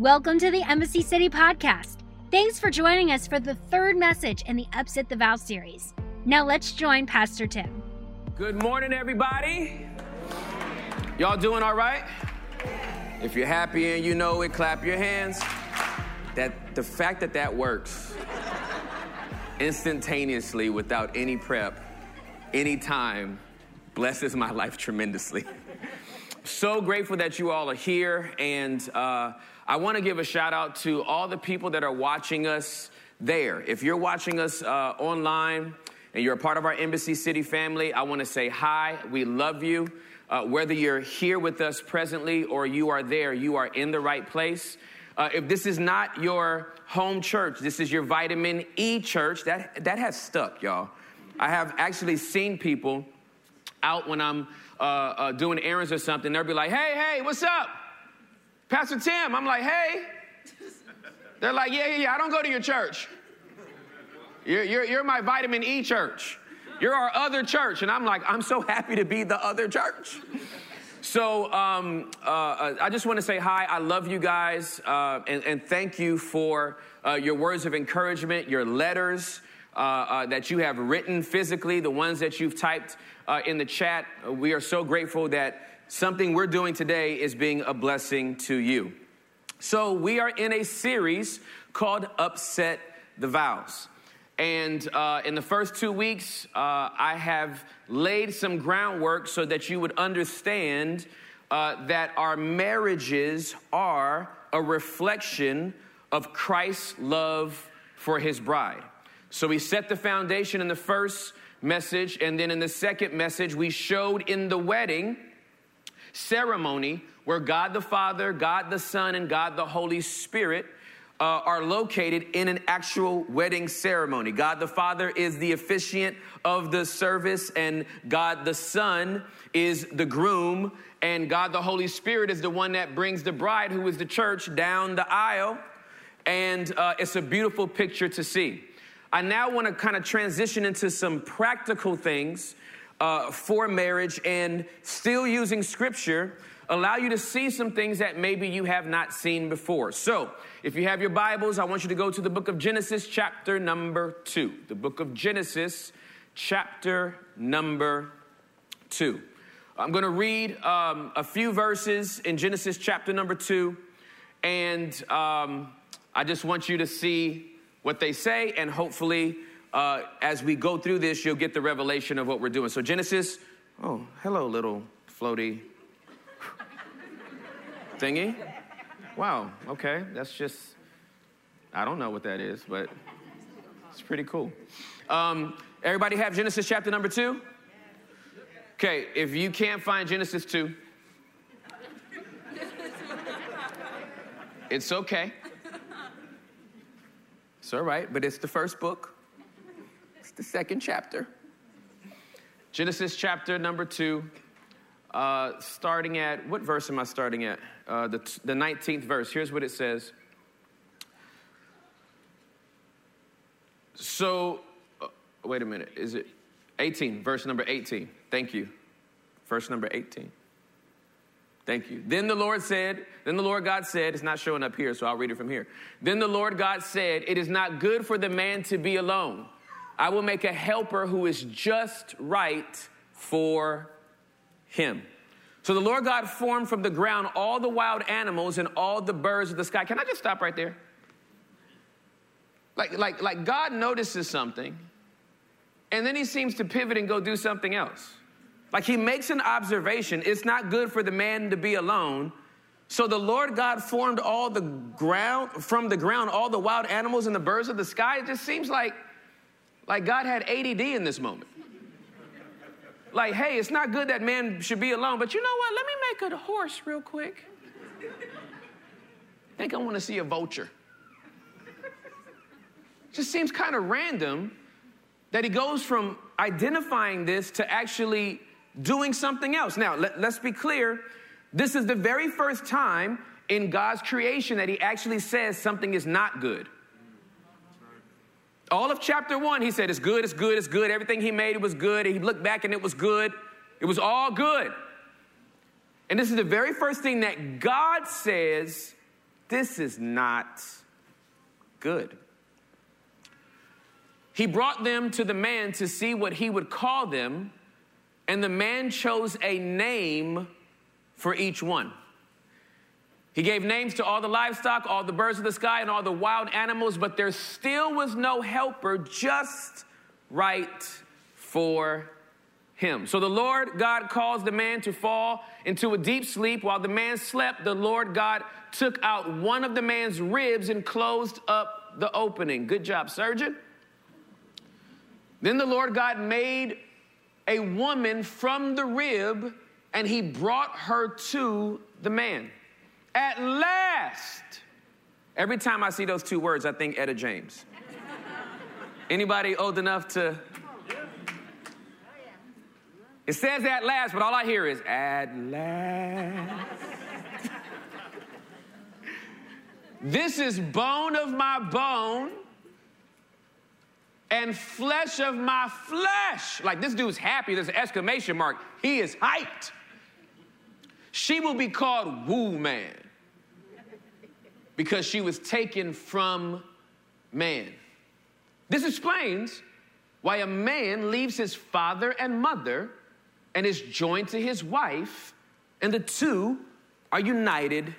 Welcome to the Embassy City Podcast. Thanks for joining us for the third message in the Upset the Vow series. Now let's join Pastor Tim. Good morning, everybody. Y'all doing all right? If you're happy and you know it, clap your hands. That the fact that that works instantaneously without any prep, any time, blesses my life tremendously. so grateful that you all are here, and uh, I want to give a shout out to all the people that are watching us there. If you're watching us uh, online and you're a part of our Embassy City family, I want to say hi. We love you. Uh, whether you're here with us presently or you are there, you are in the right place. Uh, if this is not your home church, this is your vitamin E church, that, that has stuck, y'all. I have actually seen people out when I'm uh, uh doing errands or something, they'll be like, hey, hey, what's up? Pastor Tim, I'm like, hey. They're like, yeah, yeah, yeah, I don't go to your church. You're, you're, you're my vitamin E church. You're our other church. And I'm like, I'm so happy to be the other church. So um, uh, uh I just want to say hi. I love you guys uh, and, and, thank you for uh, your words of encouragement, your letters uh, uh, that you have written physically, the ones that you've typed in the chat. We are so grateful that something we're doing today is being a blessing to you. So, we are in a series called Upset the Vows. And uh, in the first two weeks, uh, I have laid some groundwork so that you would understand uh, that our marriages are a reflection of Christ's love for his bride. So we set the foundation in the first message, and then in the second message, we showed in the wedding ceremony where God the Father, God the Son, and God the Holy Spirit uh, are located in an actual wedding ceremony. God the Father is the officiant of the service, and God the Son is the groom, and God the Holy Spirit is the one that brings the bride, who is the church, down the aisle. And uh, it's a beautiful picture to see. I now want to kind of transition into some practical things uh, for marriage and still using scripture allow you to see some things that maybe you have not seen before. So, if you have your Bibles, I want you to go to the book of Genesis, chapter number two. The book of Genesis, chapter number two. I'm going to read um, a few verses in Genesis, chapter number two, and um, I just want you to see what they say, and hopefully, uh, as we go through this, you'll get the revelation of what we're doing. So, Genesis, oh, hello, little floaty thingy. Wow, okay, that's just, I don't know what that is, but it's pretty cool. Um, everybody have Genesis chapter number two? Okay, if you can't find Genesis 2, it's okay. It's all right, but it's the first book, the second chapter. Genesis chapter number 2, uh, starting at, what verse am I starting at? uh, the, the 19th verse. Here's what it says. So, uh, wait a minute. Is it 18? Verse number 18. Thank you. Verse number 18. Thank you. Then the Lord said, Then the Lord God said, it's not showing up here, so I'll read it from here. Then the Lord God said, It is not good for the man to be alone. I will make a helper who is just right for him. So the Lord God formed from the ground all the wild animals and all the birds of the sky. Can I just stop right there? Like, like, like God notices something, and then he seems to pivot and go do something else. Like he makes an observation. It's not good for the man to be alone. So the Lord God formed all the ground from the ground, all the wild animals and the birds of the sky. It just seems like, like God had ADD in this moment like, hey, it's not good that man should be alone, but you know what? Let me make a horse real quick. I think I want to see a vulture. Just seems kind of random that he goes from identifying this to actually doing something else. Now, let, us be clear. This is the very first time in God's creation that he actually says something is not good. All of chapter one, he said, It's good, it's good, it's good. Everything he made was good. He looked back and it was good. It was all good. And this is the very first thing that God says This is not good. He brought them to the man to see what he would call them, and the man chose a name for each one. He gave names to all the livestock, all the birds of the sky, and all the wild animals, but there still was no helper just right for him. So the Lord God caused the man to fall into a deep sleep. While the man slept, the Lord God took out one of the man's ribs and closed up the opening. Good job, surgeon. Then the Lord God made a woman from the rib and he brought her to the man. At last. Every time I see those two words, I think Etta James. Anybody old enough to it says at last, but all I hear is at last. this is bone of my bone and flesh of my flesh. Like this dude's happy. There's an exclamation mark. He is hyped. She will be called Woo Man because she was taken from man. This explains why a man leaves his father and mother and is joined to his wife, and the two are united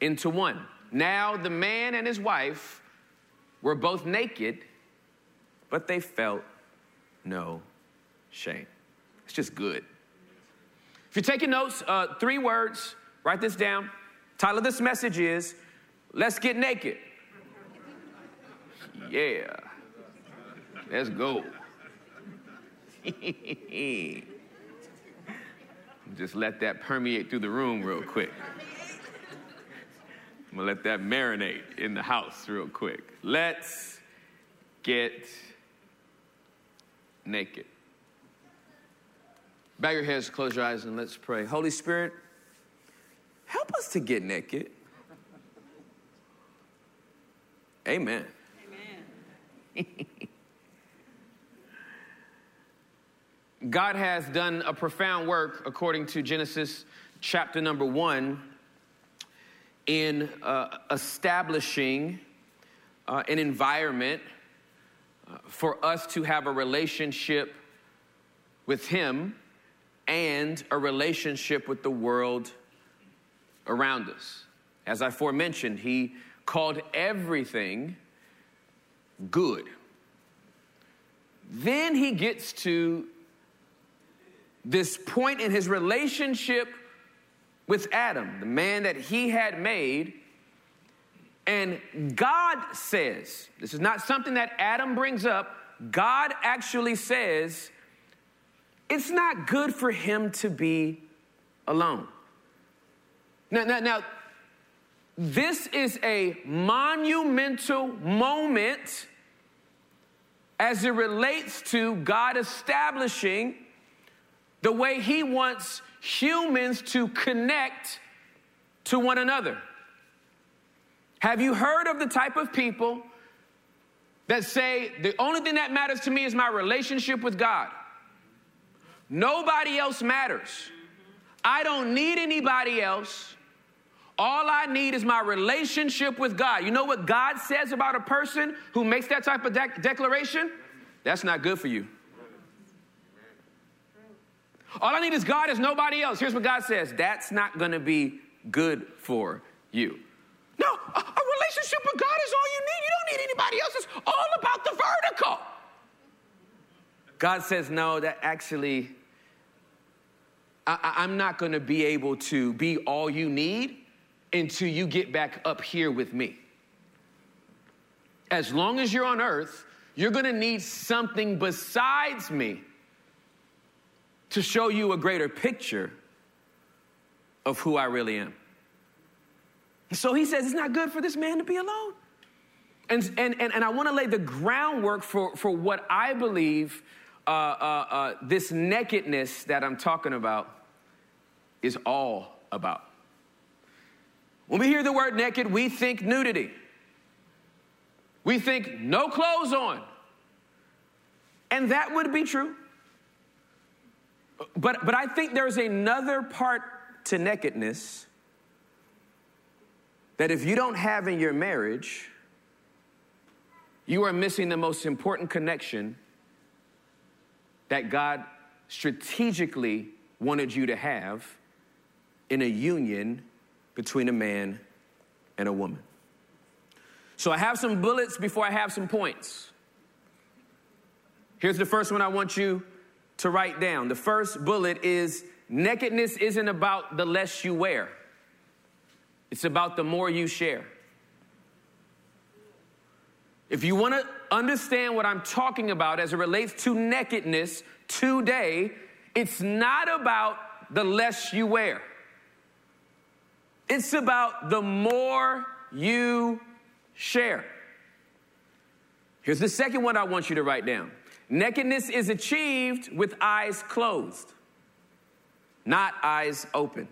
into one. Now, the man and his wife were both naked, but they felt no shame. It's just good. If you're taking notes, uh, three words, write this down. Title of this message is Let's Get Naked. Yeah. Let's go. Just let that permeate through the room real quick. I'm gonna let that marinate in the house real quick. Let's get naked. Bow your heads, close your eyes, and let's pray. Holy Spirit, help us to get naked. Amen. Amen. God has done a profound work, according to Genesis chapter number one, in uh, establishing uh, an environment uh, for us to have a relationship with Him and a relationship with the world around us. As I forementioned, He called everything good. Then He gets to this point in his relationship with Adam, the man that he had made. And God says, this is not something that Adam brings up, God actually says, it's not good for him to be alone. Now, now, now this is a monumental moment as it relates to God establishing the way He wants humans to connect to one another. Have you heard of the type of people that say, the only thing that matters to me is my relationship with God? Nobody else matters. I don't need anybody else. All I need is my relationship with God. You know what God says about a person who makes that type of de- declaration? That's not good for you. All I need is God, is nobody else. Here's what God says that's not going to be good for you. No, a, a relationship with God is all you need. You don't need anybody else. It's all about the vertical. God says, no, that actually, I, I'm not going to be able to be all you need until you get back up here with me. As long as you're on earth, you're going to need something besides me to show you a greater picture of who I really am. So he says it's not good for this man to be alone. And, and, and, and I want to lay the groundwork for, for what I believe uh, uh, uh, this nakedness that I'm talking about is all about. When we hear the word naked, we think nudity. We think no clothes on. And that would be true. But, but I think there's another part to nakedness that if you don't have in your marriage, you are missing the most important connection that God strategically wanted you to have in a union between a man and a woman. So I have some bullets before I have some points. Here's the first one I want you to write down. The first bullet is nakedness isn't about the less you wear, it's about the more you share. If you want to understand what I'm talking about as it relates to nakedness today, it's not about the less you wear. It's about the more you share. Here's the second one I want you to write down nakedness is achieved with eyes closed, not eyes opened.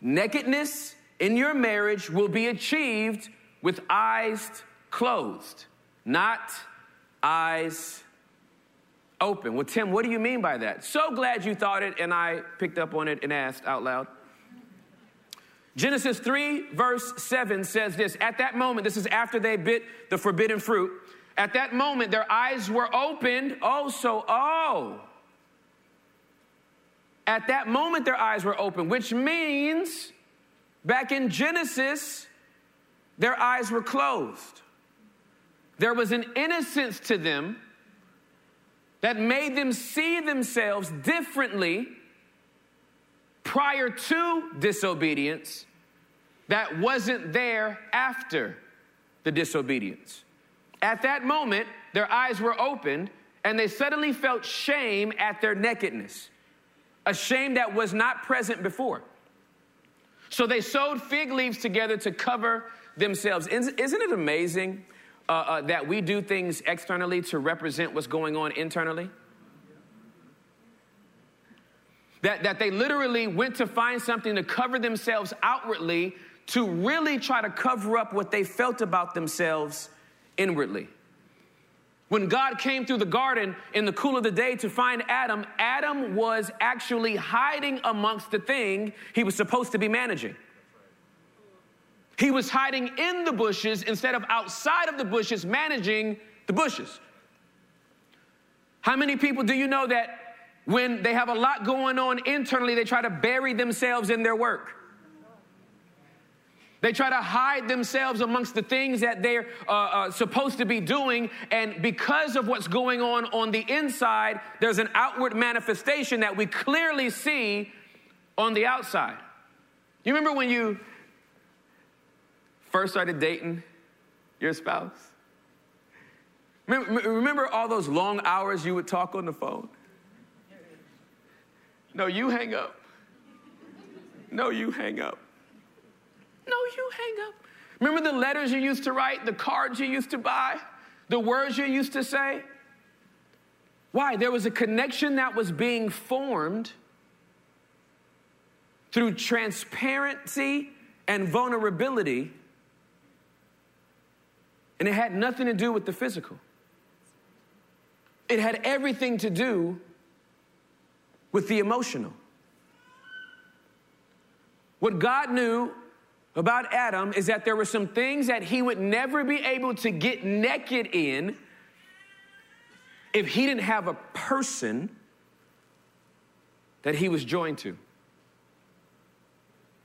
Nakedness in your marriage will be achieved with eyes closed, not eyes open. Well, Tim, what do you mean by that? So glad you thought it, and I picked up on it and asked out loud. Genesis 3, verse 7 says this At that moment, this is after they bit the forbidden fruit. At that moment, their eyes were opened. Oh, so, oh. At that moment, their eyes were open, which means back in Genesis, their eyes were closed. There was an innocence to them that made them see themselves differently prior to disobedience that wasn't there after the disobedience. At that moment, their eyes were opened and they suddenly felt shame at their nakedness, a shame that was not present before. So they sewed fig leaves together to cover themselves. Isn't it amazing uh, uh, that we do things externally to represent what's going on internally? That, that they literally went to find something to cover themselves outwardly to really try to cover up what they felt about themselves inwardly. When God came through the garden in the cool of the day to find Adam, Adam was actually hiding amongst the thing he was supposed to be managing. He was hiding in the bushes instead of outside of the bushes managing the bushes. How many people do you know that when they have a lot going on internally, they try to bury themselves in their work? They try to hide themselves amongst the things that they're uh, uh, supposed to be doing. And because of what's going on on the inside, there's an outward manifestation that we clearly see on the outside. You remember when you first started dating your spouse? Remember, remember all those long hours you would talk on the phone? No, you hang up. No, you hang up. No, you hang up. Remember the letters you used to write, the cards you used to buy, the words you used to say? Why? There was a connection that was being formed through transparency and vulnerability and it had nothing to do with the physical. It had everything to do with the emotional. What God knew about Adam is that there were some things that he would never be able to get naked in if he didn't have a person that he was joined to.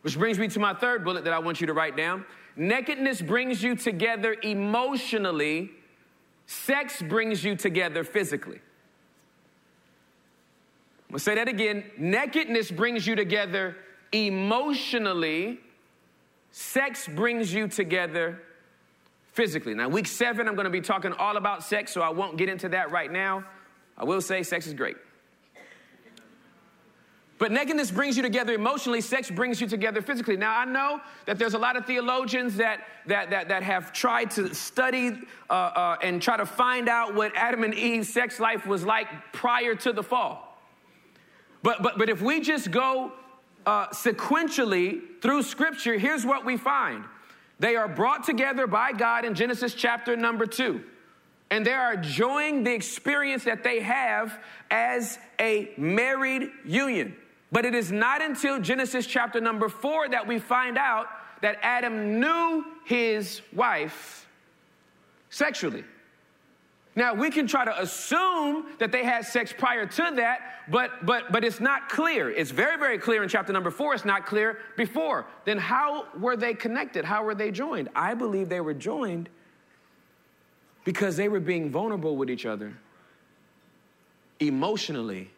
Which brings me to my third bullet that I want you to write down. Nakedness brings you together emotionally, sex brings you together physically. I'm gonna say that again. Nakedness brings you together emotionally, sex brings you together physically. Now, week seven, I'm gonna be talking all about sex, so I won't get into that right now. I will say sex is great. But nakedness brings you together emotionally, sex brings you together physically. Now, I know that there's a lot of theologians that, that, that, that have tried to study uh, uh, and try to find out what Adam and Eve's sex life was like prior to the fall. But, but, but if we just go uh, sequentially through Scripture, here's what we find they are brought together by God in Genesis chapter number two. And they are enjoying the experience that they have as a married union. But it is not until Genesis chapter number four that we find out that Adam knew his wife sexually. Now we can try to assume that they had sex prior to that, but but but it's not clear. It's very very clear in chapter number 4. It's not clear before. Then how were they connected? How were they joined? I believe they were joined because they were being vulnerable with each other emotionally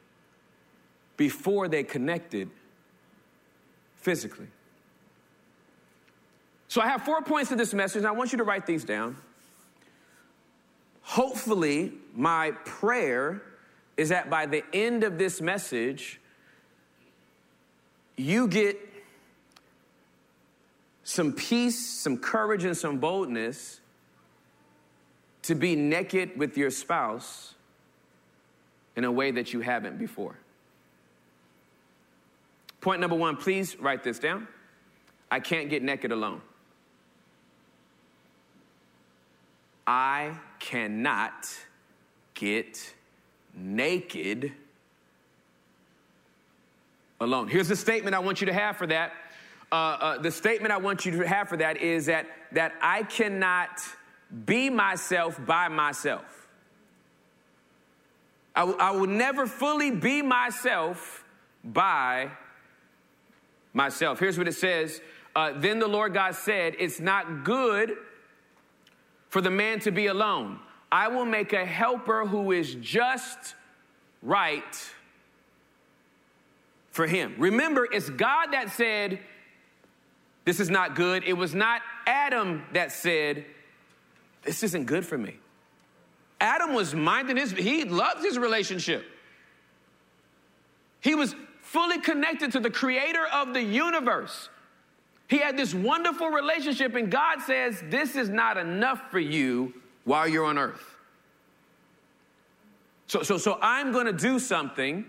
before they connected physically. So I have four points to this message, and I want you to write these down. Hopefully, my prayer is that by the end of this message, you get some peace, some courage, and some boldness to be naked with your spouse in a way that you haven't before. Point number one, please write this down. I can't get naked alone. I cannot get naked alone. Here's the statement I want you to have for that. Uh, uh, the statement I want you to have for that is that, that I cannot be myself by myself. I, w- I will never fully be myself by myself. Here's what it says uh, Then the Lord God said, It's not good for the man to be alone. I will make a helper who is just right for him. Remember, it's God that said, This is not good. It was not Adam that said, This isn't good for me. Adam was minding his, he loved his relationship. He was fully connected to the creator of the universe. He had this wonderful relationship, and God says, This is not enough for you while you're on earth. So, so, so I'm going to do something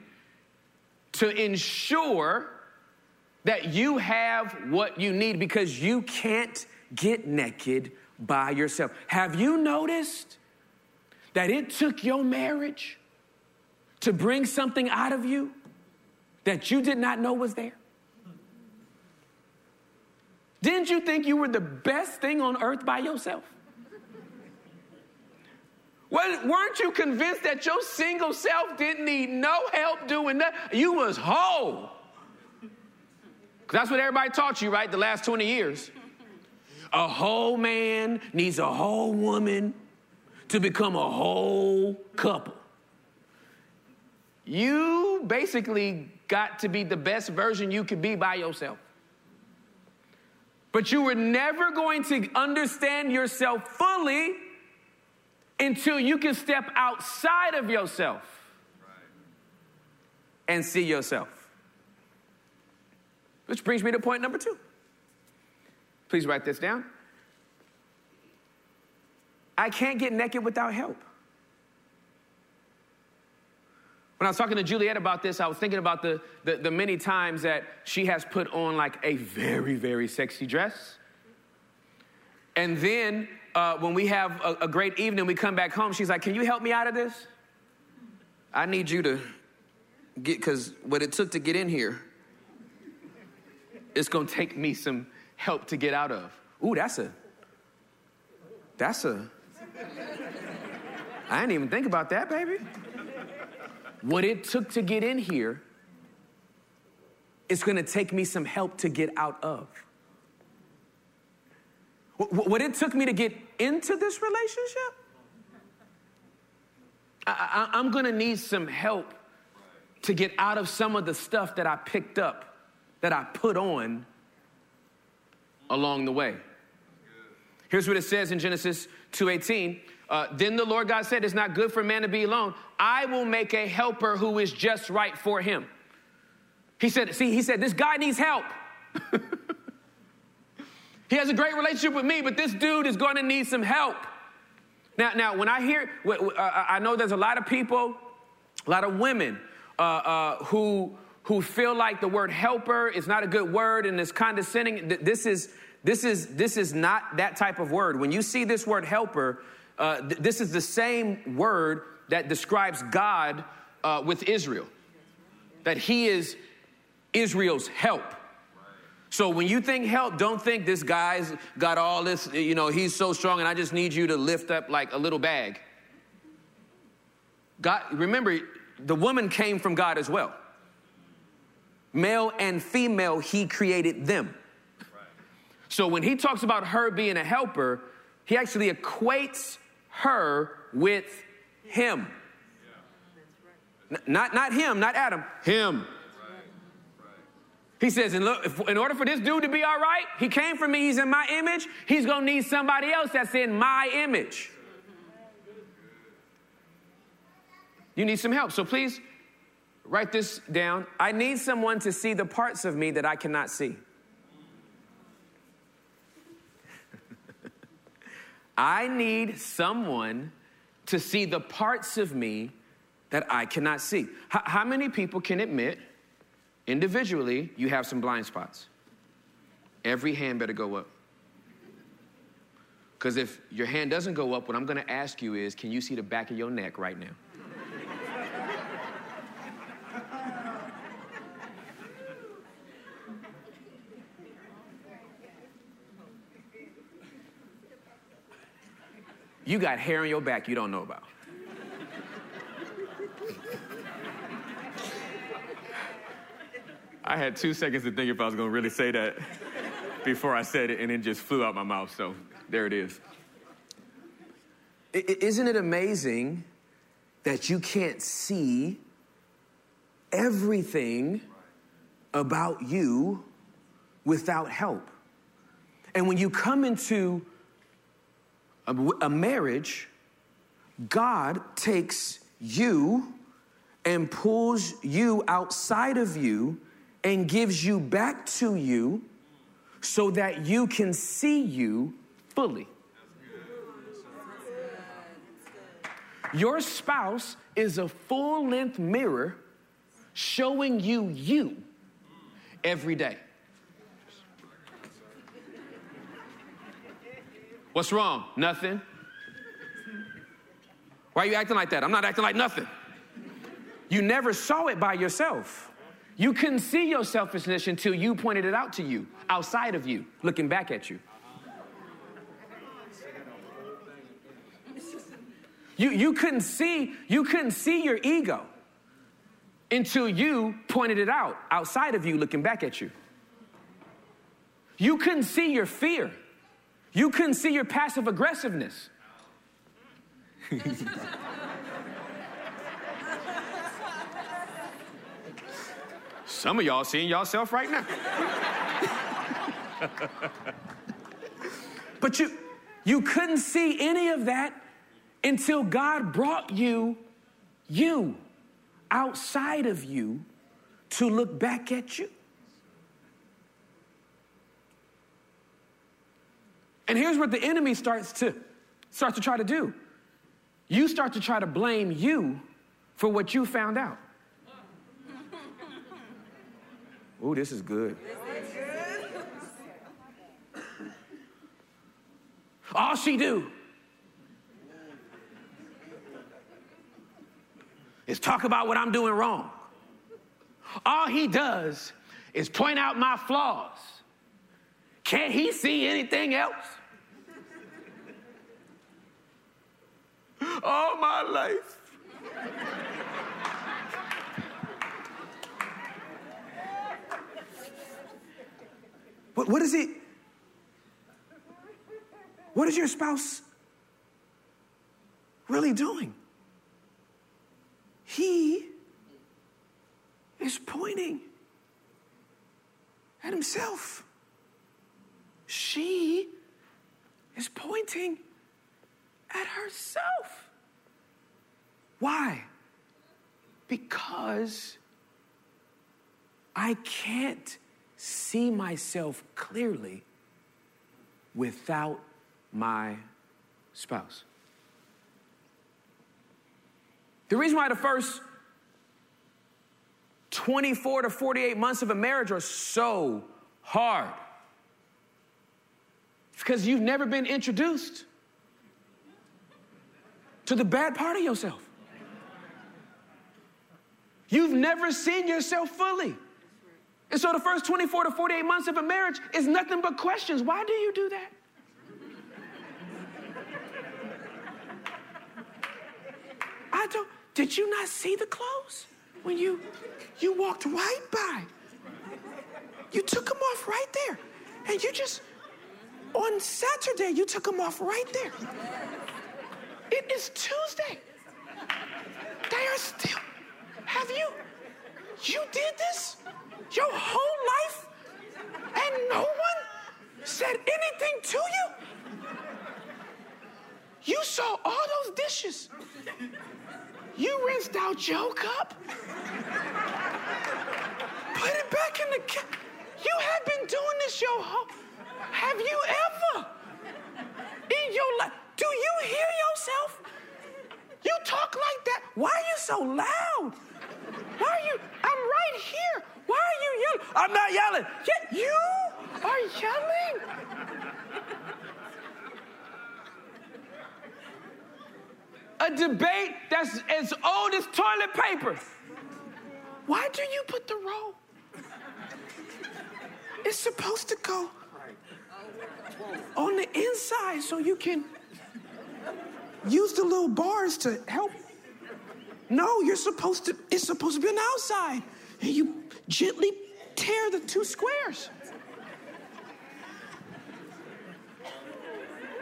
to ensure that you have what you need because you can't get naked by yourself. Have you noticed that it took your marriage to bring something out of you that you did not know was there? Didn't you think you were the best thing on earth by yourself? Well, weren't you convinced that your single self didn't need no help doing that? You was whole. That's what everybody taught you, right? The last 20 years. A whole man needs a whole woman to become a whole couple. You basically got to be the best version you could be by yourself. But you were never going to understand yourself fully until you can step outside of yourself and see yourself. Which brings me to point number two. Please write this down. I can't get naked without help. When I was talking to Juliet about this, I was thinking about the, the, the, many times that she has put on like a very, very sexy dress. And then uh, when we have a, a great evening, we come back home, she's like, Can you help me out of this? I need you to get, because what it took to get in here, it's gonna take me some help to get out of. Ooh, that's a, that's a, I didn't even think about that, baby. What it took to get in here, it's gonna take me some help to get out of. What it took me to get into this relationship, I, am gonna need some help to get out of some of the stuff that I picked up, that I put on along the way. Here's what it says in Genesis 2:18. Uh, then the Lord God said, It's not good for man to be alone. I will make a helper who is just right for him. He said, See, he said, This guy needs help. he has a great relationship with me, but this dude is going to need some help. Now, now, when I hear, uh, I know there's a lot of people, a lot of women uh, uh, who who feel like the word helper is not a good word and is condescending. This is this is this is not that type of word. When you see this word helper, uh, th- this is the same word that describes God uh, with Israel, that He is Israel's help. So when you think help, don't think this guy's got all this, you know, he's so strong and I just need you to lift up like a little bag. God, remember, the woman came from God as well. Male and female, he created them. So when he talks about her being a helper, he actually equates her with him. Not, not him, not Adam, him. He says, in, in order for this dude to be all right, he came from me, he's in my image, he's gonna need somebody else that's in my image. You need some help. So please write this down. I need someone to see the parts of me that I cannot see. I need someone to see the parts of me that I cannot see. H- how many people can admit individually you have some blind spots? Every hand better go up. Because if your hand doesn't go up, what I'm gonna ask you is can you see the back of your neck right now? You got hair on your back you don't know about. I had two seconds to think if I was gonna really say that before I said it, and it just flew out my mouth, so there it is. Isn't it amazing that you can't see everything about you without help? And when you come into a, marriage, God takes you and pulls you outside of you and gives you back to you so that you can see you fully. Your spouse is a full length mirror showing you you every day. What's wrong? Nothing. Why are you acting like that? I'm not acting like nothing. You never saw it by yourself. You couldn't see your selfishness until you pointed it out to you, outside of you, looking back at you. You, you couldn't see, you couldn't see your ego until you pointed it out outside of you, looking back at you. You couldn't see your fear you couldn't see your passive aggressiveness. Some of y'all seeing yourself right now. but you you couldn't see any of that until God brought you you outside of you to look back at you. And here's what the enemy starts to starts to try to do. You start to try to blame you for what you found out. Oh, this is good. All she do is talk about what I'm doing wrong. All he does is point out my flaws. Can't he see anything else? All my life. what, what is it? What is your spouse really doing? He is pointing at himself. She is pointing herself. Why? Because I can't see myself clearly without my spouse. The reason why the first 24 to 48 months of a marriage are so hard is because you've never been introduced to the bad part of yourself. You've never seen yourself fully. And so the first 24 to 48 months of a marriage is nothing but questions. Why do you do that? I don't, did you not see the clothes when you you walked right by? You took them off right there. And you just on Saturday you took them off right there. It is Tuesday. They are still Have you you did this your whole life and no one said anything to you? You saw all those dishes. You rinsed out your cup. Put it back in the cup. You have been doing this your whole. Have you ever in your life? Do you hear yourself? You talk like that. Why are you so loud? Why are you? I'm right here. Why are you yelling? I'm not yelling. Yeah, you are yelling. A debate that's as old as toilet paper. Why do you put the roll? It's supposed to go on the inside so you can use the little bars to help. No, you're supposed to, it's supposed to be on the outside. And you gently tear the two squares.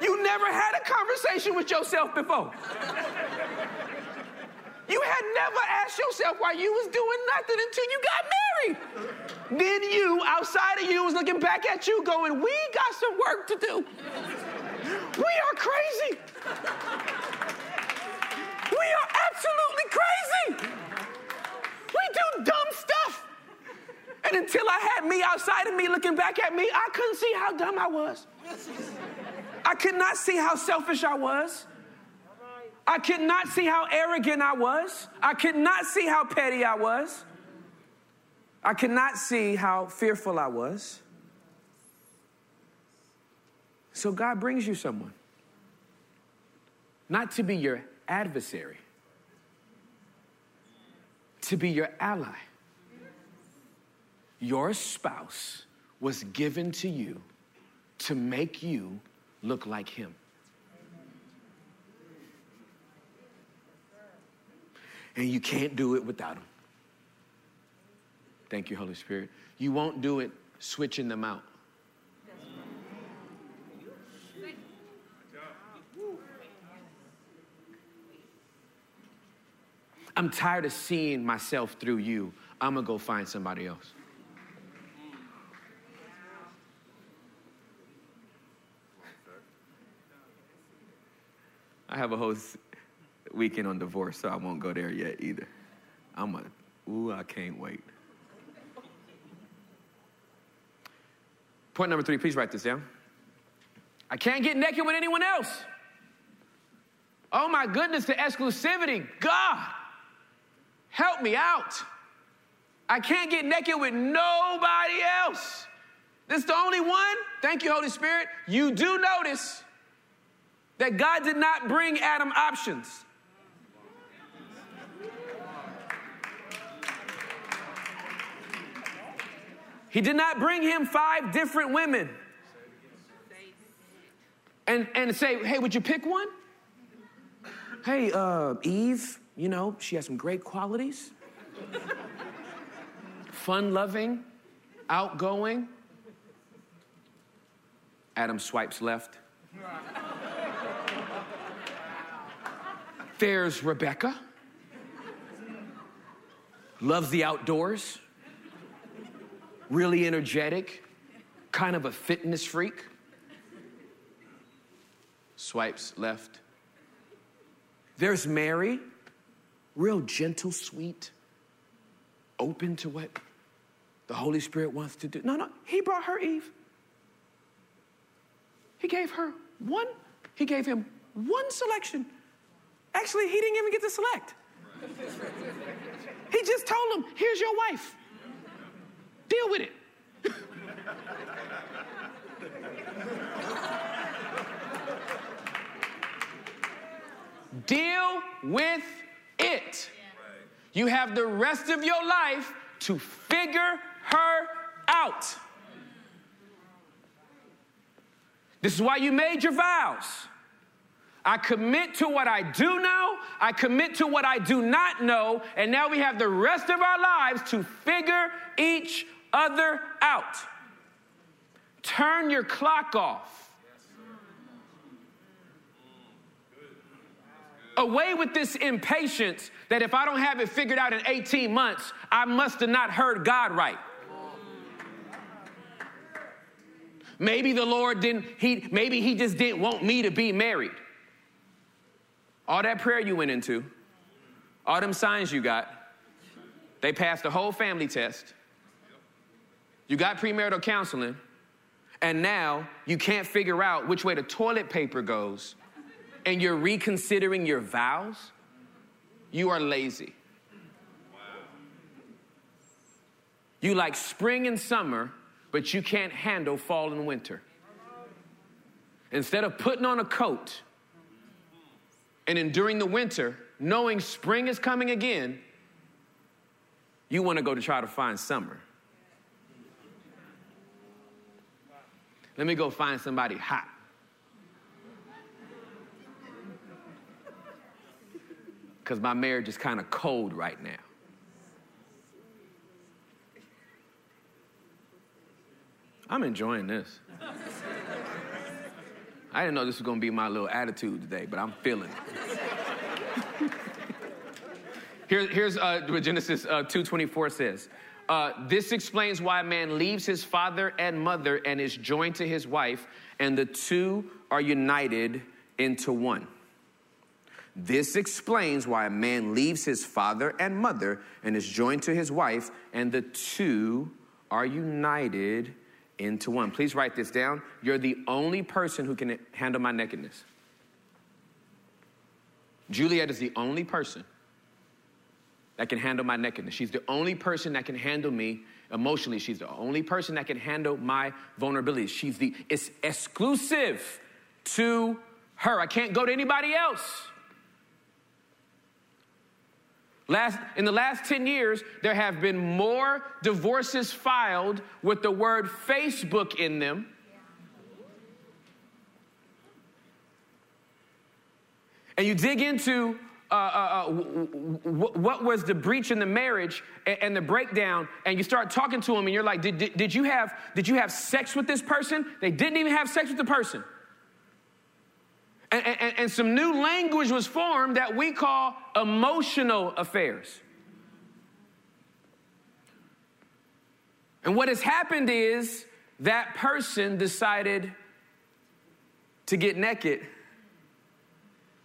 You never had a conversation with yourself before. You had never asked yourself why you was doing nothing until you got married. Then you, outside of you, was looking back at you going, we got some work to do. We are crazy. We are absolutely crazy. We do dumb stuff. And until I had me outside of me looking back at me, I couldn't see how dumb I was. I could not see how selfish I was. I could not see how arrogant I was. I could not see how petty I was. I could not see how fearful I was. So God brings you someone, not to be your adversary, to be your ally. Your spouse was given to you to make you look like him. And you can't do it without him. Thank you, Holy Spirit. You won't do it switching them out. I'm tired of seeing myself through you. I'm gonna go find somebody else. I have a whole weekend on divorce, so I won't go there yet either. I'm a, ooh, I can't wait. Point number three, please write this down. I can't get naked with anyone else. Oh my goodness, the exclusivity. God, help me out. I can't get naked with nobody else. This is the only one. Thank you, Holy Spirit. You do notice that God did not bring Adam options. He did not bring him five different women and, and say, hey, would you pick one? Hey, uh, Eve, you know, she has some great qualities. Fun loving, outgoing. Adam swipes left. There's Rebecca. Loves the outdoors really energetic, kind of a fitness freak. Swipes left. There's Mary, real gentle, sweet, open to what the Holy Spirit wants to do. No, no, he brought her Eve. He gave her one, he gave him one selection. Actually, he didn't even get to select. He just told him, here's your wife. Deal with it. Deal with it. You have the rest of your life to figure her out. This is why you made your vows. I commit to what I do know, I commit to what I do not know, and now we have the rest of our lives to figure each other out. Turn your clock off. Away with this impatience that if I don't have it figured out in 18 months, I must have not heard God right. Maybe the Lord didn't, he, maybe he just didn't want me to be married. All that prayer you went into, all them signs you got, they passed the whole family test. You got premarital counseling, and now you can't figure out which way the toilet paper goes, and you're reconsidering your vows. You are lazy. You like spring and summer, but you can't handle fall and winter. Instead of putting on a coat and enduring the winter, knowing spring is coming again, you want to go to try to find summer. Let me go find somebody hot. Because my marriage is kind of cold right now. I'm enjoying this. I didn't know this was gonna be my little attitude today, but I'm feeling it. Here, here's uh, what Genesis uh, 2.24 says. Uh, this explains why a man leaves his father and mother and is joined to his wife, and the two are united into one. This explains why a man leaves his father and mother and is joined to his wife, and the two are united into one. Please write this down. You're the only person who can handle my nakedness. Juliet is the only person that can handle my nakedness. She's the only person that can handle me emotionally. She's the only person that can handle my vulnerabilities. She's the, it's exclusive to her. I can't go to anybody else. Last, in the last 10 years, there have been more divorces filed with the word Facebook in them. And you dig into uh, uh, uh, what was the breach in the marriage and, and, the breakdown, and you start talking to them, and you're like, did, did, did, you have, did you have sex with this person? They didn't even have sex with the person. And, and, and some new language was formed that we call emotional affairs. And what has happened is that person decided to get naked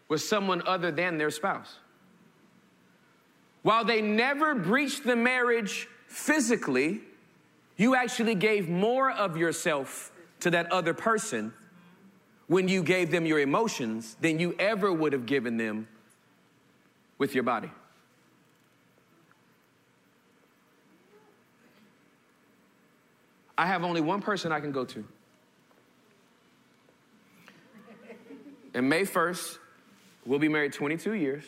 with someone other than their spouse. While they never breached the marriage physically, you actually gave more of yourself to that other person when you gave them your emotions than you ever would have given them with your body. I have only one person I can go to. And May 1st, we'll be married 22 years.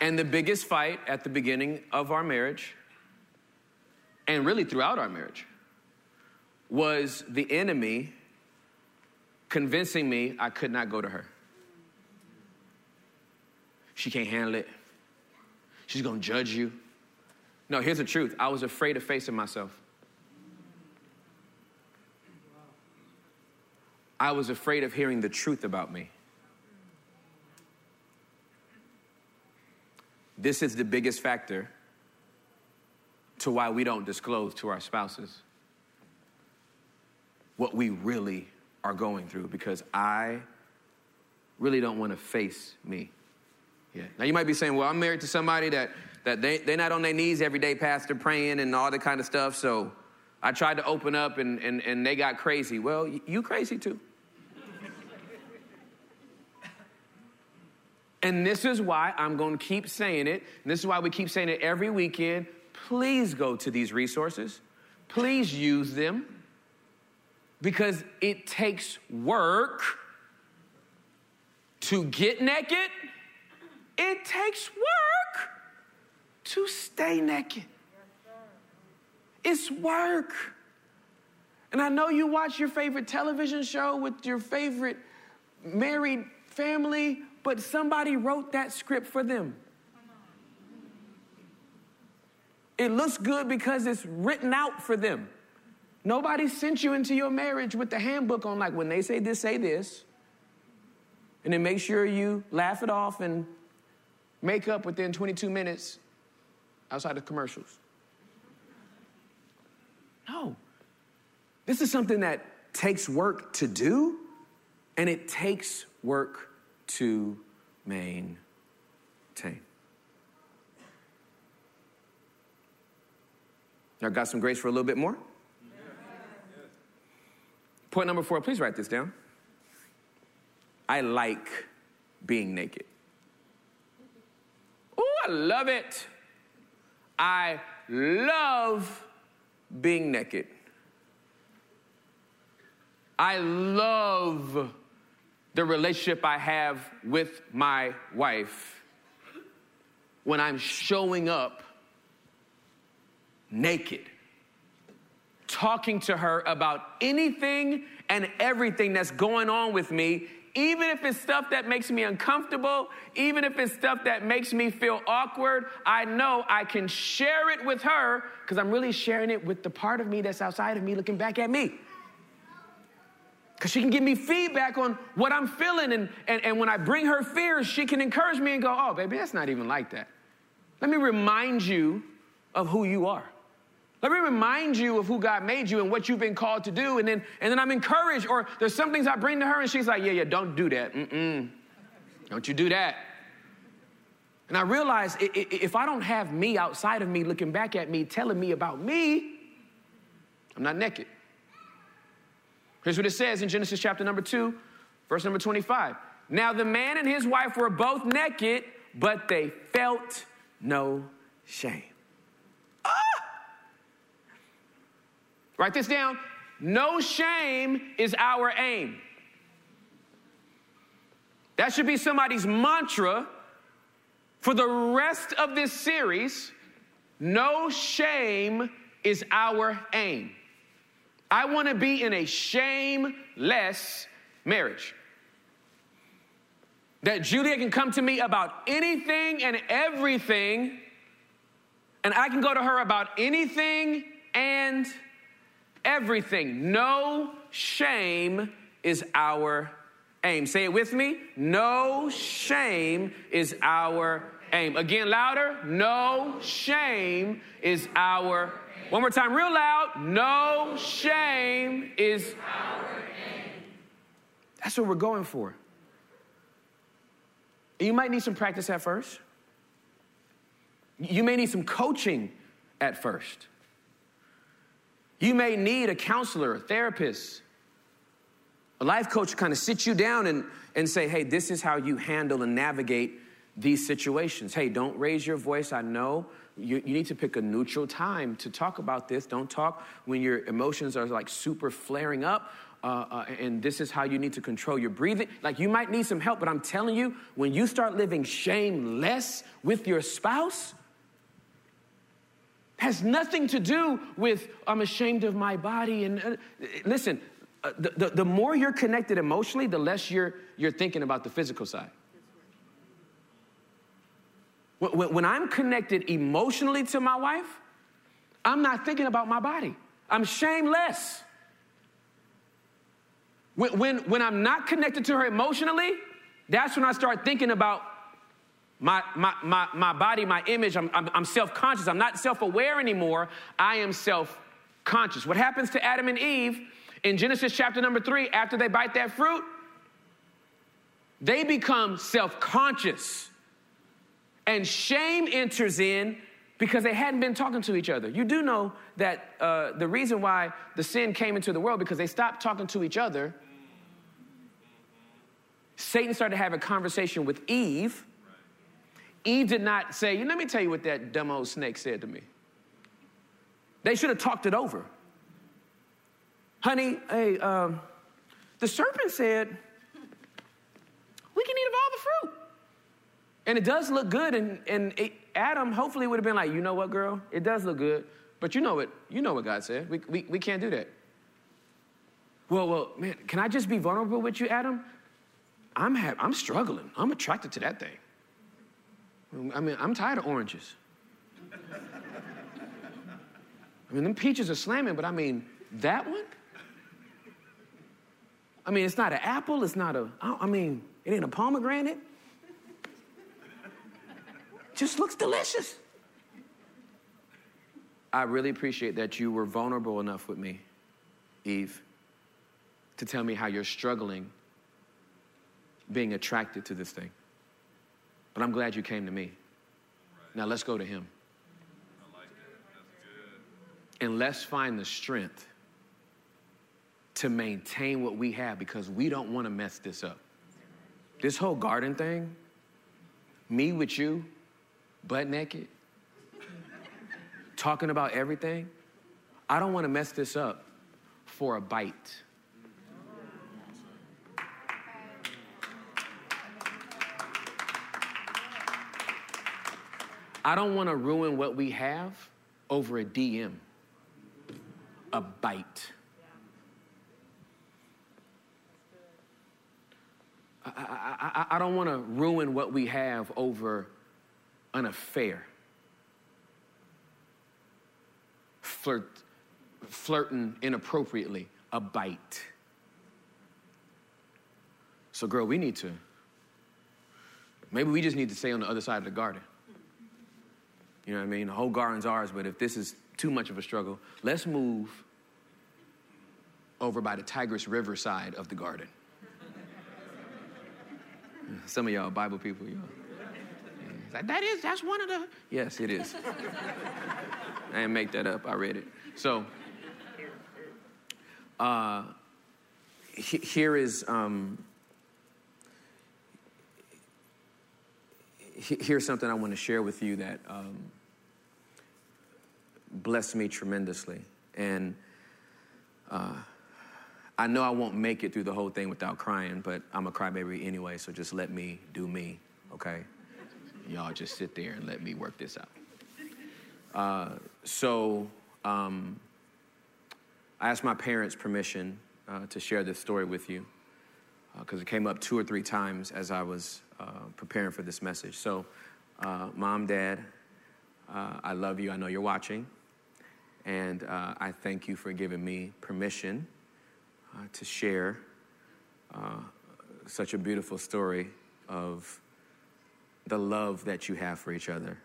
And the biggest fight at the beginning of our marriage and really throughout our marriage, was the enemy convincing me I could not go to her. She can't handle it. She's gonna judge you. No, here's the truth I was afraid of facing myself. I was afraid of hearing the truth about me. This is the biggest factor to why we don't disclose to our spouses what we really are going through because I really don't want to face me. Yeah. Now you might be saying, well, I'm married to somebody that, that they, they're not on their knees every day, pastor, praying and all that kind of stuff. So I tried to open up and, and, and they got crazy. Well, you crazy too. and this is why I'm going to keep saying it. And this is why we keep saying it every weekend please go to these resources. Please use them because it takes work to get naked. It takes work to stay naked. It's work. And I know you watch your favorite television show with your favorite married family, but somebody wrote that script for them. It looks good because it's written out for them. Nobody sent you into your marriage with the handbook on, like, when they say this, say this. And then make sure you laugh it off and make up within 22 minutes outside of commercials. No. This is something that takes work to do, and it takes work to maintain. Now, got some grace for a little bit more? Point number four, please write this down. I like being naked. Oh, I love it. I love being naked. I love the relationship I have with my wife when I'm showing up naked, talking to her about anything and everything that's going on with me, even if it's stuff that makes me uncomfortable, even if it's stuff that makes me feel awkward, I know I can share it with her because I'm really sharing it with the part of me that's outside of me looking back at me. Because she can give me feedback on what I'm feeling. And, and, and when I bring her fears, she can encourage me and go, oh, baby, that's not even like that. Let me remind you of who you are. Let me remind you of who God made you and what you've been called to do. And then, and then I'm encouraged, or there's some things I bring to her and she's like, yeah, yeah, don't do that. Mm-mm. Don't you do that. And I realize if I don't have me outside of me looking back at me, telling me about me, I'm not naked. Here's what it says in Genesis chapter number 2, verse number 25. Now the man and his wife were both naked, but they felt no shame. Write this down. No shame is our aim. That should be somebody's mantra for the rest of this series. No shame is our aim. I want to be in a shameless marriage. That Julia can come to me about anything and everything, and I can go to her about anything and everything. No shame is our aim. Say it with me. No shame is our aim. Again, louder. No shame is our one more time, real loud. No shame is our aim. That's what we're going for. You might need some practice at first. You may need some coaching at first. You may need a counselor, a therapist, a life coach to kind of sit you down and, and say, hey, this is how you handle and navigate these situations. Hey, don't raise your voice. I know you, you, need to pick a neutral time to talk about this. Don't talk when your emotions are like super flaring up. Uh, uh, and this is how you need to control your breathing. Like you might need some help, but I'm telling you, when you start living shameless with your spouse, has nothing to do with I'm ashamed of my body. And uh, listen, uh, the, the, the, more you're connected emotionally, the less you're, you're thinking about the physical side. When, when I'm connected emotionally to my wife, I'm not thinking about my body. I'm shameless. When, when, when I'm not connected to her emotionally, that's when I start thinking about my, my, my, my body, my image, I'm, I'm, I'm self conscious. I'm not self aware anymore. I am self conscious. What happens to Adam and Eve in Genesis chapter number three after they bite that fruit? They become self conscious. And shame enters in because they hadn't been talking to each other. You do know that uh, the reason why the sin came into the world because they stopped talking to each other. Satan started to have a conversation with Eve Eve did not say, let me tell you what that dumb old snake said to me. They should have talked it over. Honey, hey, um, the serpent said, we can eat of all the fruit. And it does look good. And, and it, Adam hopefully would have been like, you know what, girl? It does look good. But you know what, you know what God said. We, we, we can't do that. Well, well, man, can I just be vulnerable with you, Adam? I'm, ha- I'm struggling. I'm attracted to that thing. I mean, I'm tired of oranges. I mean, them peaches are slamming, but I mean, that one? I mean, it's not an apple, it's not a, I mean, it ain't a pomegranate. Just looks delicious. I really appreciate that you were vulnerable enough with me, Eve, to tell me how you're struggling being attracted to this thing. But I'm glad you came to me. Now let's go to him. And let's find the strength to maintain what we have because we don't want to mess this up. This whole garden thing, me with you, butt naked, talking about everything, I don't want to mess this up for a bite. I don't want to ruin what we have over a DM, a bite. I, I, I, don't want to ruin what we have over an affair. Flirt, flirting inappropriately, a bite. So, girl, we need to, maybe we just need to stay on the other side of the garden. You know what I mean? The whole garden's ours, but if this is too much of a struggle, let's move over by the Tigris River side of the garden. Some of y'all Bible people, y'all. Like, that is, that's one of the. Yes, it is. I didn't make that up. I read it. So, uh, he, here is um, he, here's something I want to share with you that um, blessed me tremendously. And uh, I know I won't make it through the whole thing without crying, but I'm a crybaby anyway, so just let me do me, okay? Y'all just sit there and let me work this out. Uh, so um, I asked my parents' permission uh, to share this story with you because uh, it came up two or three times as I was uh, preparing for this message. So, uh, mom, dad, I love you. I know you're watching. And uh, I thank you for giving me permission uh, to share uh, such a beautiful story of the love that you have for each other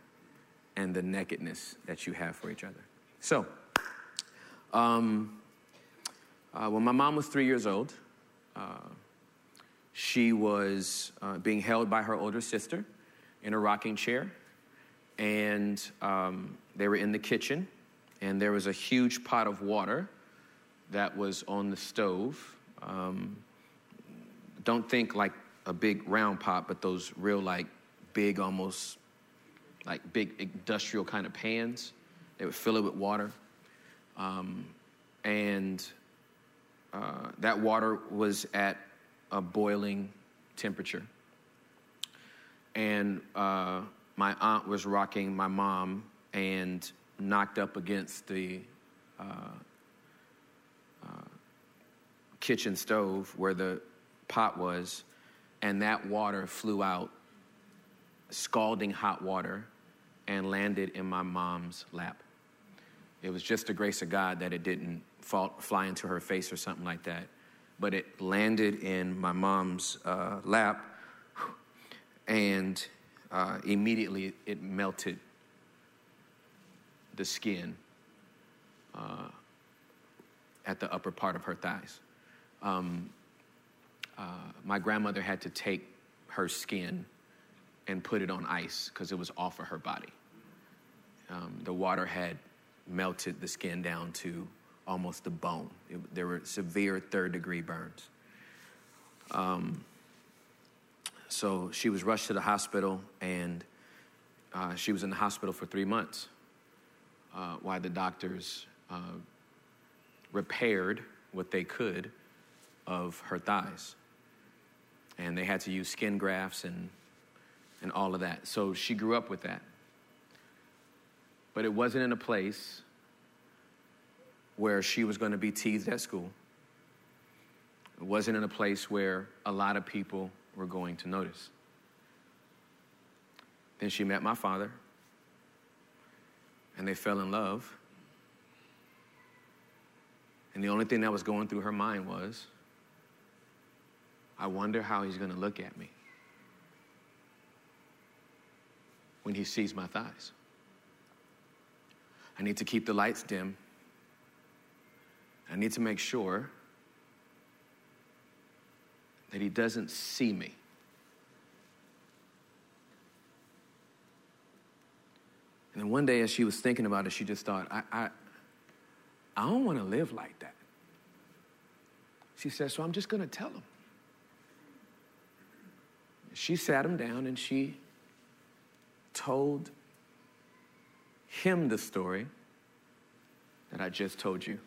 and the nakedness that you have for each other. So, um, uh, when my mom was three years old, uh, she was uh, being held by her older sister in a rocking chair, and um, they were in the kitchen and there was a huge pot of water that was on the stove. Um, don't think like a big round pot, but those real like big, almost like big industrial kind of pans. They would fill it with water, um, and uh, that water was at a boiling temperature. And uh, my aunt was rocking my mom, and knocked up against the uh, uh, kitchen stove where the pot was, and that water flew out, scalding hot water, and landed in my mom's lap. It was just the grace of God that it didn't fall, fly into her face or something like that, but it landed in my mom's uh, lap, and uh, immediately it melted the skin uh, at the upper part of her thighs. Um, uh, my grandmother had to take her skin and put it on ice because it was off of her body. Um, the water had melted the skin down to almost the bone. It, there were severe third degree burns. Um, so she was rushed to the hospital, and uh, she was in the hospital for three months uh, why the doctors uh, repaired what they could of her thighs. And they had to use skin grafts and, and all of that. So she grew up with that. But it wasn't in a place where she was going to be teased at school. It wasn't in a place where a lot of people were going to notice. Then she met my father, and they fell in love. And the only thing that was going through her mind was, I wonder how he's going to look at me when he sees my thighs. I need to keep the lights dim. I need to make sure that he doesn't see me. And then one day, as she was thinking about it, she just thought, I, I, I don't want to live like that. She said, So I'm just going to tell him. She sat him down and she told him the story that I just told you.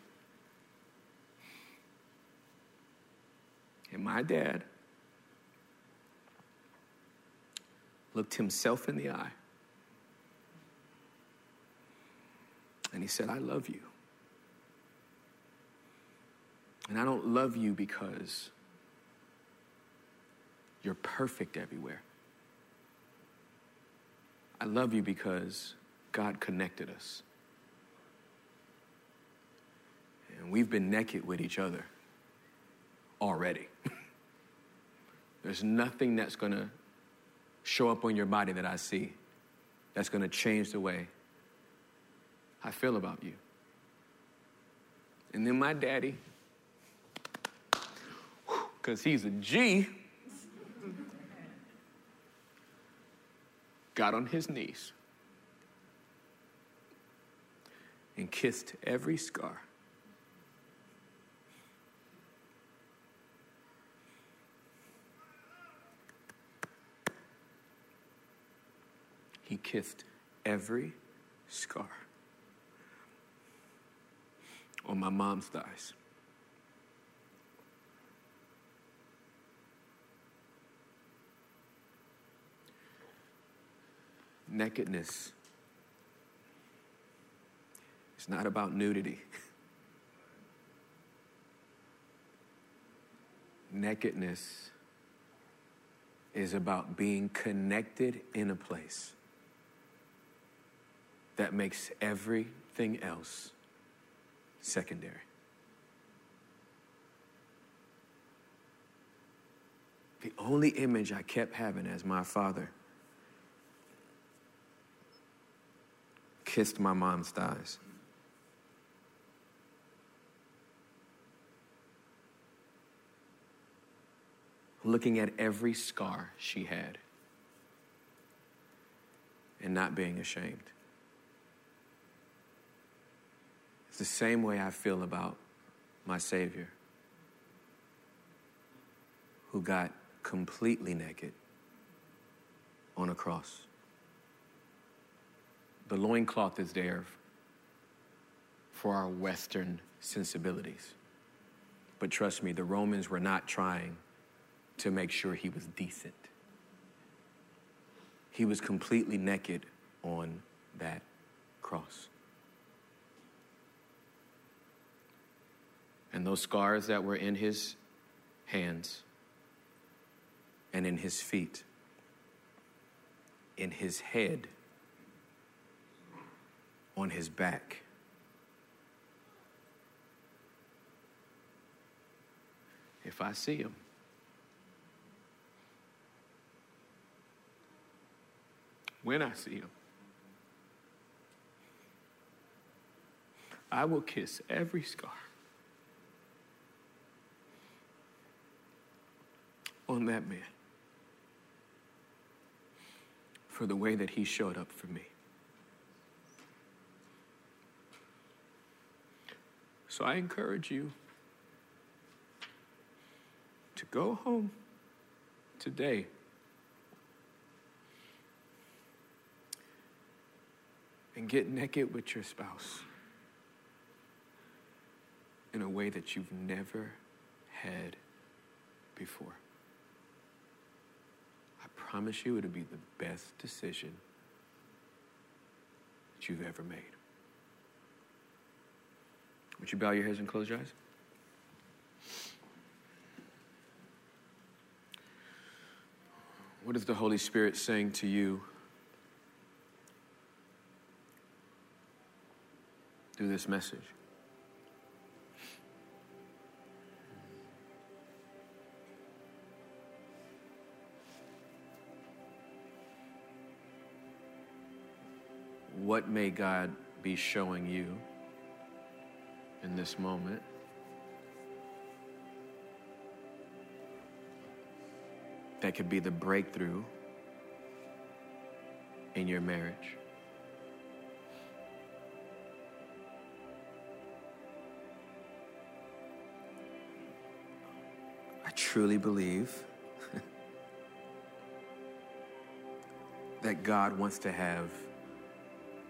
And my dad looked himself in the eye and he said, I love you. And I don't love you because you're perfect everywhere. I love you because God connected us. And we've been naked with each other already. There's nothing that's going to show up on your body that I see that's going to change the way I feel about you. And then my daddy, because he's a G, got on his knees and kissed every scar. He kissed every scar on my mom's thighs. Nakedness. It's not about nudity. Nakedness is about being connected in a place that makes everything else secondary. The only image I kept having as my father kissed my mom's thighs. Looking at every scar she had and not being ashamed. It's the same way I feel about my Savior, who got completely naked on a cross. The loincloth is there for our Western sensibilities. But trust me, the Romans were not trying to make sure he was decent. He was completely naked on that cross. And those scars that were in his hands and in his feet, in his head, on his back. If I see him, when I see him, I will kiss every scar. On that man for the way that he showed up for me. So I encourage you to go home today. And get naked with your spouse in a way that you've never had before promise you it'll be the best decision that you've ever made. Would you bow your heads and close your eyes? What is the Holy Spirit saying to you through this message? What may God be showing you in this moment? That could be the breakthrough in your marriage. I truly believe that God wants to have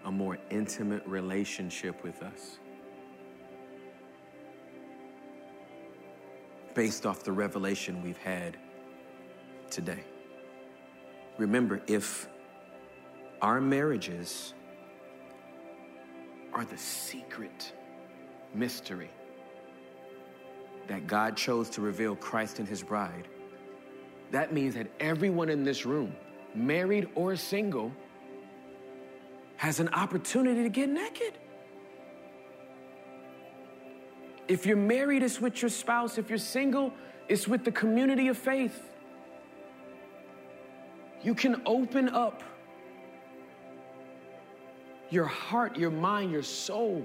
a more intimate relationship with us based off the revelation we've had today. Remember, if our marriages are the secret mystery that God chose to reveal Christ and his bride, that means that everyone in this room, married or single, has an opportunity to get naked. If you're married, it's with your spouse. If you're single, it's with the community of faith. You can open up your heart, your mind, your soul,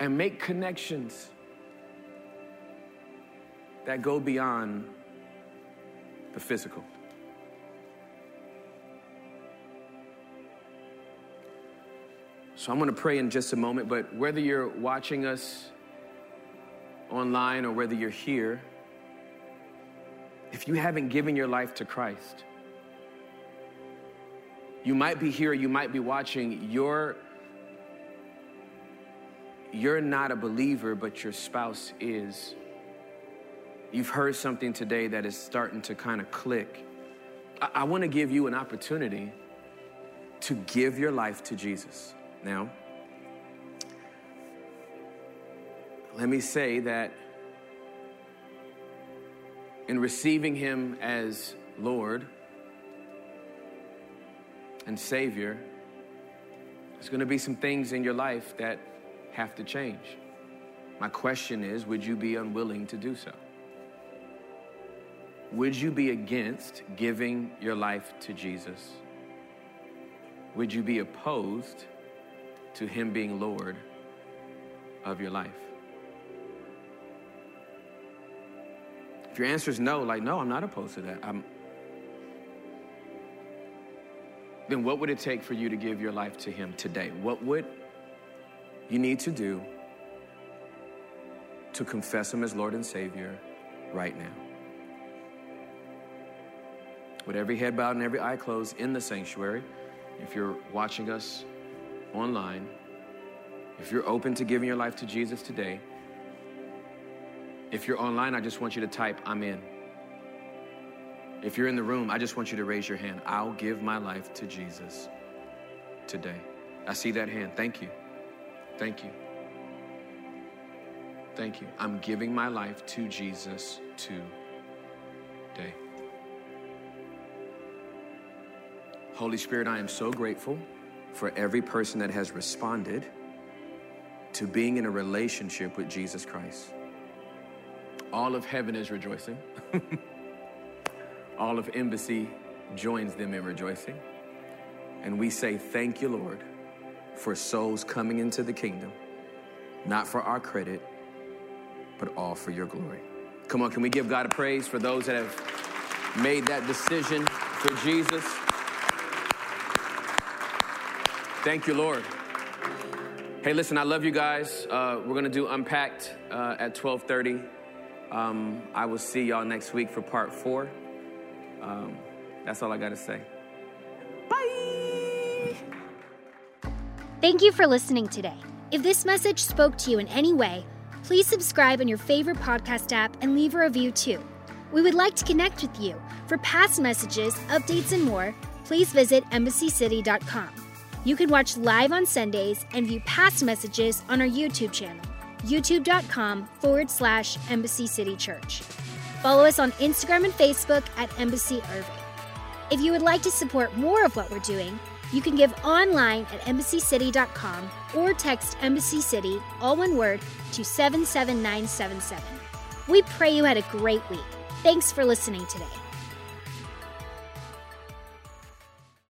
and make connections that go beyond the physical. So I'm going to pray in just a moment, but whether you're watching us online or whether you're here, if you haven't given your life to Christ, you might be here, you might be watching, you're you're not a believer, but your spouse is. You've heard something today that is starting to kind of click. I, I want to give you an opportunity to give your life to Jesus. Now, let me say that in receiving Him as Lord and Savior, there's going to be some things in your life that have to change. My question is would you be unwilling to do so? Would you be against giving your life to Jesus? Would you be opposed to Him being Lord of your life? If your answer is no, like, no, I'm not opposed to that, I'm, then what would it take for you to give your life to Him today? What would you need to do to confess Him as Lord and Savior right now? With every head bowed and every eye closed in the sanctuary, if you're watching us online, if you're open to giving your life to Jesus today, if you're online, I just want you to type, I'm in. If you're in the room, I just want you to raise your hand. I'll give my life to Jesus today. I see that hand. Thank you. Thank you. Thank you. I'm giving my life to Jesus today. Holy Spirit, I am so grateful for every person that has responded to being in a relationship with Jesus Christ. All of heaven is rejoicing. All of embassy joins them in rejoicing. And we say, Thank you, Lord, for souls coming into the kingdom, not for our credit, but all for your glory. Come on, can we give God a praise for those that have made that decision for Jesus? Thank you, Lord. Hey, listen, I love you guys. Uh, we're gonna do Unpacked uh, at 12:30. Um, I will see y'all next week for part four. Um, that's all I gotta say. Bye. Thank you for listening today. If this message spoke to you in any way, please subscribe on your favorite podcast app and leave a review too. We would like to connect with you. For past messages, updates, and more, please visit embassycity.com. You can watch live on Sundays and view past messages on our YouTube channel, youtube.com forward slash Embassy City Church. Follow us on Instagram and Facebook at Embassy Irving. If you would like to support more of what we're doing, you can give online at embassycity.com or text Embassy City, all one word, to 77977. We pray you had a great week. Thanks for listening today.